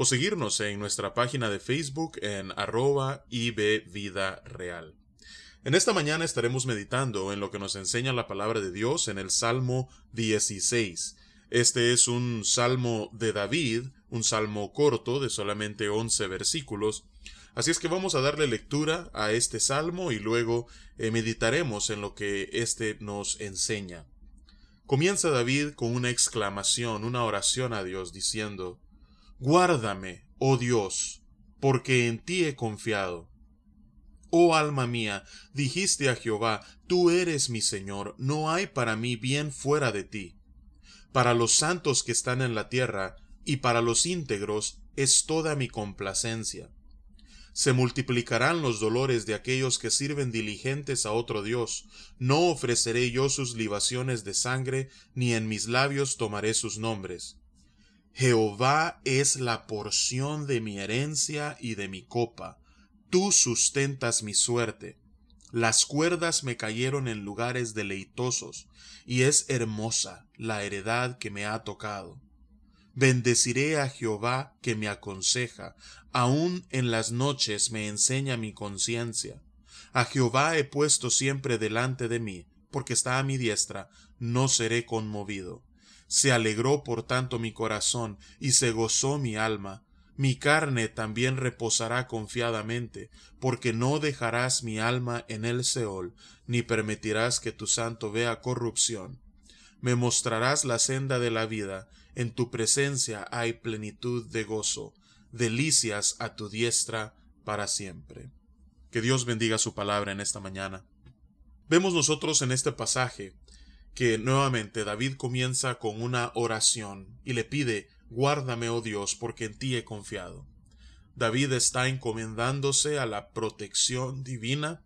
o seguirnos en nuestra página de Facebook en arroba ibvidareal. En esta mañana estaremos meditando en lo que nos enseña la palabra de Dios en el Salmo 16. Este es un salmo de David, un salmo corto de solamente 11 versículos, Así es que vamos a darle lectura a este salmo y luego eh, meditaremos en lo que éste nos enseña. Comienza David con una exclamación, una oración a Dios, diciendo Guárdame, oh Dios, porque en ti he confiado. Oh alma mía, dijiste a Jehová, tú eres mi Señor, no hay para mí bien fuera de ti. Para los santos que están en la tierra, y para los íntegros, es toda mi complacencia se multiplicarán los dolores de aquellos que sirven diligentes a otro Dios. No ofreceré yo sus libaciones de sangre, ni en mis labios tomaré sus nombres. Jehová es la porción de mi herencia y de mi copa. Tú sustentas mi suerte. Las cuerdas me cayeron en lugares deleitosos, y es hermosa la heredad que me ha tocado. Bendeciré a Jehová que me aconseja, aun en las noches me enseña mi conciencia. A Jehová he puesto siempre delante de mí, porque está a mi diestra, no seré conmovido. Se alegró por tanto mi corazón, y se gozó mi alma. Mi carne también reposará confiadamente, porque no dejarás mi alma en el Seol, ni permitirás que tu santo vea corrupción. Me mostrarás la senda de la vida, en tu presencia hay plenitud de gozo, delicias a tu diestra para siempre. Que Dios bendiga su palabra en esta mañana. Vemos nosotros en este pasaje que nuevamente David comienza con una oración y le pide Guárdame, oh Dios, porque en ti he confiado. David está encomendándose a la protección divina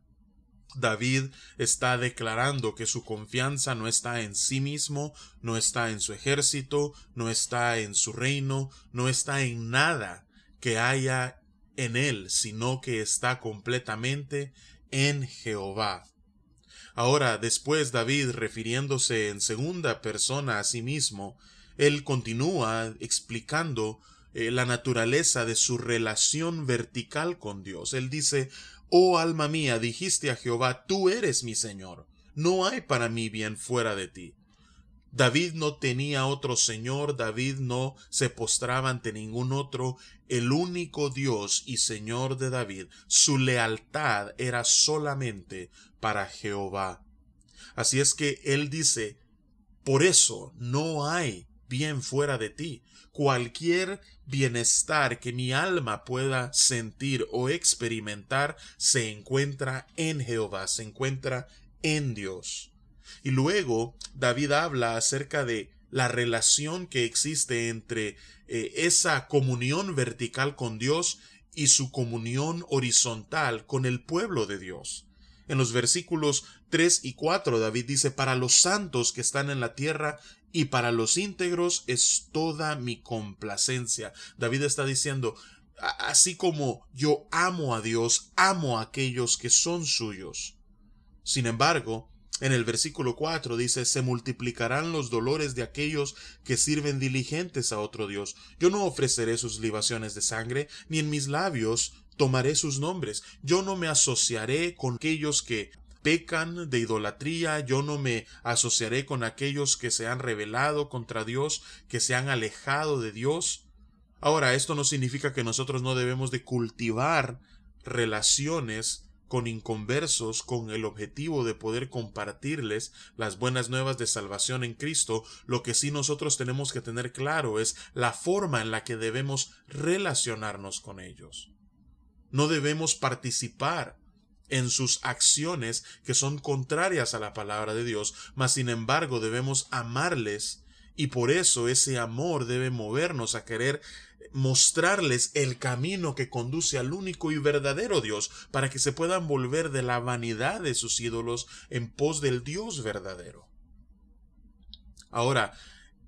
David está declarando que su confianza no está en sí mismo, no está en su ejército, no está en su reino, no está en nada que haya en él, sino que está completamente en Jehová. Ahora, después David, refiriéndose en segunda persona a sí mismo, él continúa explicando eh, la naturaleza de su relación vertical con Dios. Él dice, Oh alma mía, dijiste a Jehová, tú eres mi Señor, no hay para mí bien fuera de ti. David no tenía otro Señor, David no se postraba ante ningún otro, el único Dios y Señor de David, su lealtad era solamente para Jehová. Así es que él dice, por eso no hay bien fuera de ti. Cualquier bienestar que mi alma pueda sentir o experimentar se encuentra en Jehová, se encuentra en Dios. Y luego David habla acerca de la relación que existe entre eh, esa comunión vertical con Dios y su comunión horizontal con el pueblo de Dios. En los versículos 3 y 4 David dice, para los santos que están en la tierra y para los íntegros es toda mi complacencia. David está diciendo, así como yo amo a Dios, amo a aquellos que son suyos. Sin embargo, en el versículo 4 dice, se multiplicarán los dolores de aquellos que sirven diligentes a otro Dios. Yo no ofreceré sus libaciones de sangre, ni en mis labios tomaré sus nombres. Yo no me asociaré con aquellos que pecan de idolatría, yo no me asociaré con aquellos que se han rebelado contra Dios, que se han alejado de Dios. Ahora, esto no significa que nosotros no debemos de cultivar relaciones con inconversos con el objetivo de poder compartirles las buenas nuevas de salvación en Cristo, lo que sí nosotros tenemos que tener claro es la forma en la que debemos relacionarnos con ellos. No debemos participar en sus acciones que son contrarias a la palabra de Dios, mas sin embargo debemos amarles Y por eso ese amor debe movernos a querer mostrarles el camino que conduce al único y verdadero Dios, para que se puedan volver de la vanidad de sus ídolos en pos del Dios verdadero. Ahora,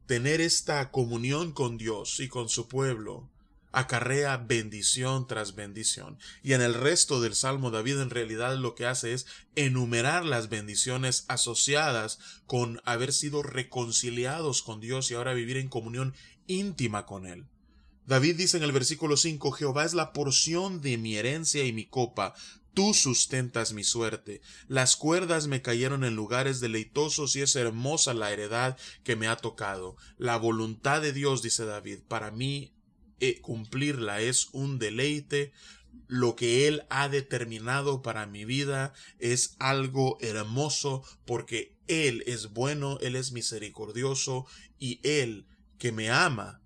tener esta comunión con Dios y con su pueblo acarrea bendición tras bendición. Y en el resto del Salmo David en realidad lo que hace es enumerar las bendiciones asociadas con haber sido reconciliados con Dios y ahora vivir en comunión íntima con Él. David dice en el versículo 5, Jehová es la porción de mi herencia y mi copa, tú sustentas mi suerte. Las cuerdas me cayeron en lugares deleitosos y es hermosa la heredad que me ha tocado. La voluntad de Dios, dice David, para mí eh, cumplirla es un deleite. Lo que Él ha determinado para mi vida es algo hermoso porque Él es bueno, Él es misericordioso y Él que me ama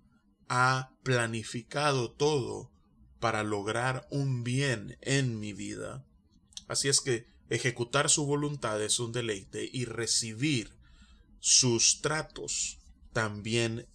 ha planificado todo para lograr un bien en mi vida. Así es que ejecutar su voluntad es un deleite y recibir sus tratos también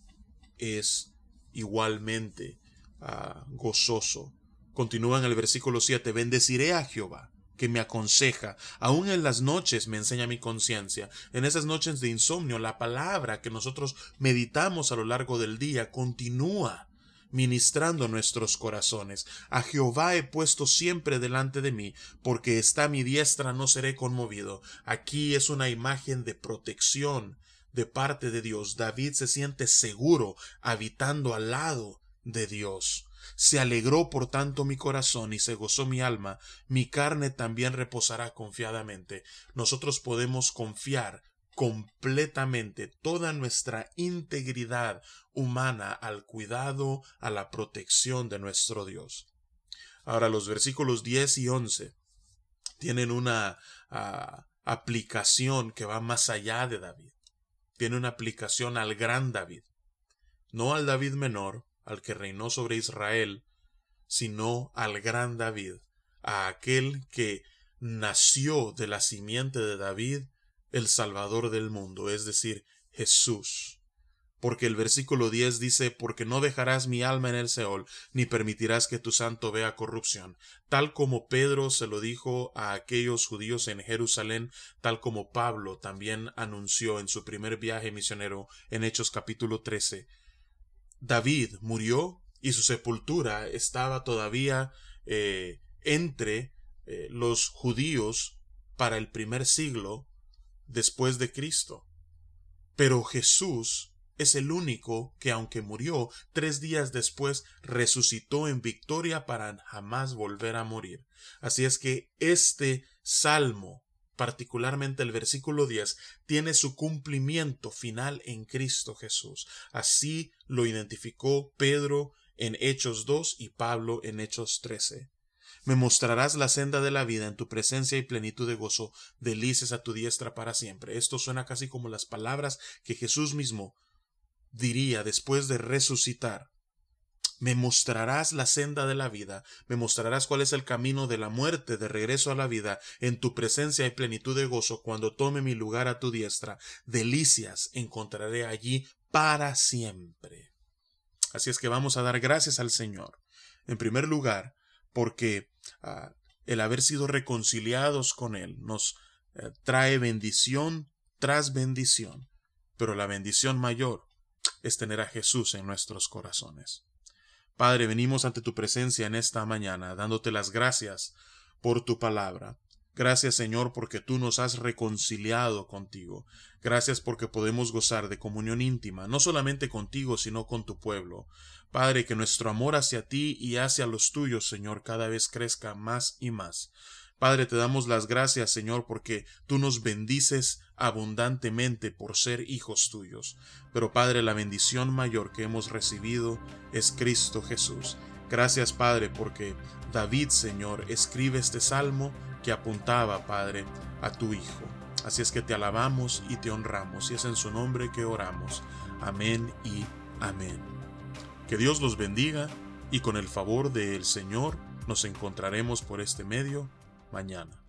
es igualmente ah, gozoso. Continúa en el versículo 7, bendeciré a Jehová que me aconseja, aún en las noches me enseña mi conciencia. En esas noches de insomnio, la palabra que nosotros meditamos a lo largo del día continúa ministrando nuestros corazones. A Jehová he puesto siempre delante de mí, porque está mi diestra no seré conmovido. Aquí es una imagen de protección de parte de Dios. David se siente seguro habitando al lado de Dios. Se alegró por tanto mi corazón y se gozó mi alma, mi carne también reposará confiadamente. Nosotros podemos confiar completamente toda nuestra integridad humana al cuidado, a la protección de nuestro Dios. Ahora los versículos 10 y 11 tienen una ah, aplicación que va más allá de David. Tiene una aplicación al gran David, no al David menor, al que reinó sobre Israel, sino al gran David, a aquel que nació de la simiente de David, el Salvador del mundo, es decir, Jesús. Porque el versículo 10 dice, porque no dejarás mi alma en el Seol, ni permitirás que tu santo vea corrupción, tal como Pedro se lo dijo a aquellos judíos en Jerusalén, tal como Pablo también anunció en su primer viaje misionero en Hechos capítulo 13, David murió y su sepultura estaba todavía eh, entre eh, los judíos para el primer siglo después de Cristo. Pero Jesús es el único que, aunque murió, tres días después resucitó en victoria para jamás volver a morir. Así es que este salmo particularmente el versículo 10, tiene su cumplimiento final en Cristo Jesús. Así lo identificó Pedro en Hechos 2 y Pablo en Hechos 13. Me mostrarás la senda de la vida en tu presencia y plenitud de gozo, delicias a tu diestra para siempre. Esto suena casi como las palabras que Jesús mismo diría después de resucitar me mostrarás la senda de la vida, me mostrarás cuál es el camino de la muerte, de regreso a la vida, en tu presencia y plenitud de gozo, cuando tome mi lugar a tu diestra, delicias encontraré allí para siempre. Así es que vamos a dar gracias al Señor. En primer lugar, porque ah, el haber sido reconciliados con Él nos eh, trae bendición tras bendición, pero la bendición mayor es tener a Jesús en nuestros corazones. Padre, venimos ante tu presencia en esta mañana, dándote las gracias por tu palabra. Gracias Señor porque tú nos has reconciliado contigo. Gracias porque podemos gozar de comunión íntima, no solamente contigo, sino con tu pueblo. Padre, que nuestro amor hacia ti y hacia los tuyos, Señor, cada vez crezca más y más. Padre, te damos las gracias, Señor, porque tú nos bendices abundantemente por ser hijos tuyos. Pero, Padre, la bendición mayor que hemos recibido es Cristo Jesús. Gracias, Padre, porque David, Señor, escribe este salmo que apuntaba, Padre, a tu Hijo. Así es que te alabamos y te honramos, y es en su nombre que oramos. Amén y amén. Que Dios los bendiga, y con el favor del Señor nos encontraremos por este medio mañana.